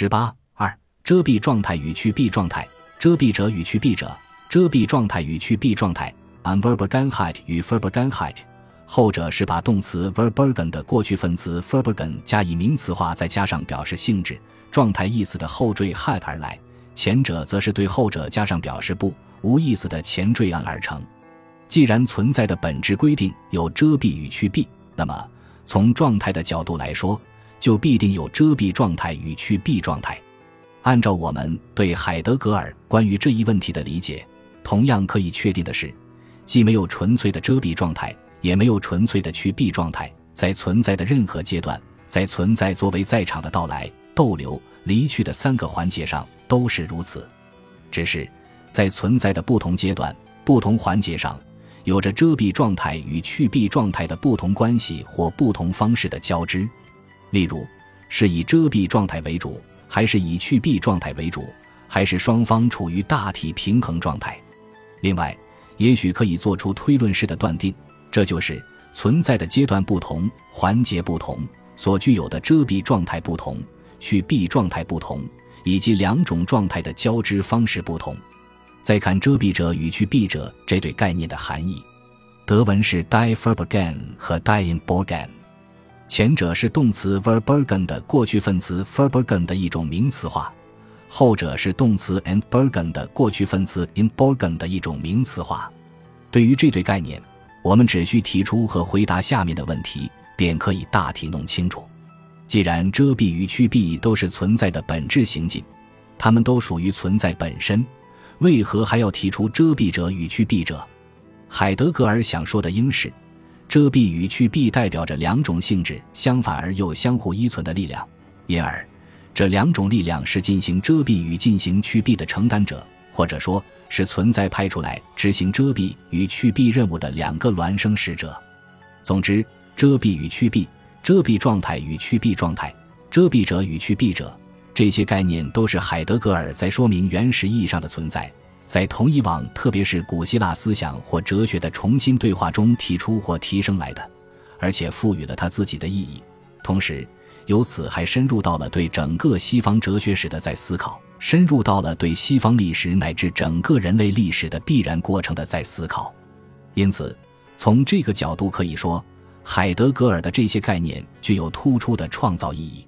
十八二遮蔽状态与去蔽状态，遮蔽者与去蔽者，遮蔽状态与去蔽状态，Unverbergenheit 与 Verbergenheit，后者是把动词 verbergen 的过去分词 verbergen 加以名词化，再加上表示性质、状态意思的后缀 hat 而来；前者则是对后者加上表示不无意思的前缀案而成。既然存在的本质规定有遮蔽与去蔽，那么从状态的角度来说，就必定有遮蔽状态与去蔽状态。按照我们对海德格尔关于这一问题的理解，同样可以确定的是，既没有纯粹的遮蔽状态，也没有纯粹的去蔽状态。在存在的任何阶段，在存在作为在场的到来、逗留、离去的三个环节上都是如此。只是在存在的不同阶段、不同环节上，有着遮蔽状态与去蔽状态的不同关系或不同方式的交织。例如，是以遮蔽状态为主，还是以去蔽状态为主，还是双方处于大体平衡状态？另外，也许可以做出推论式的断定，这就是存在的阶段不同、环节不同，所具有的遮蔽状态不同、去蔽状态不同，以及两种状态的交织方式不同。再看遮蔽者与去蔽者这对概念的含义，德文是 die verbergen 和 die in borgen。前者是动词 verbergen 的过去分词 verbergen 的一种名词化，后者是动词 entbergen 的过去分词 inborgen 的一种名词化。对于这对概念，我们只需提出和回答下面的问题，便可以大体弄清楚。既然遮蔽与去蔽都是存在的本质行径，它们都属于存在本身，为何还要提出遮蔽者与去蔽者？海德格尔想说的应是。遮蔽与去蔽代表着两种性质相反而又相互依存的力量，因而这两种力量是进行遮蔽与进行去蔽的承担者，或者说是存在派出来执行遮蔽与去蔽任务的两个孪生使者。总之，遮蔽与去蔽、遮蔽状态与去蔽状态、遮蔽者与去蔽者，这些概念都是海德格尔在说明原始意义上的存在。在同一往，特别是古希腊思想或哲学的重新对话中提出或提升来的，而且赋予了他自己的意义。同时，由此还深入到了对整个西方哲学史的再思考，深入到了对西方历史乃至整个人类历史的必然过程的再思考。因此，从这个角度可以说，海德格尔的这些概念具有突出的创造意义。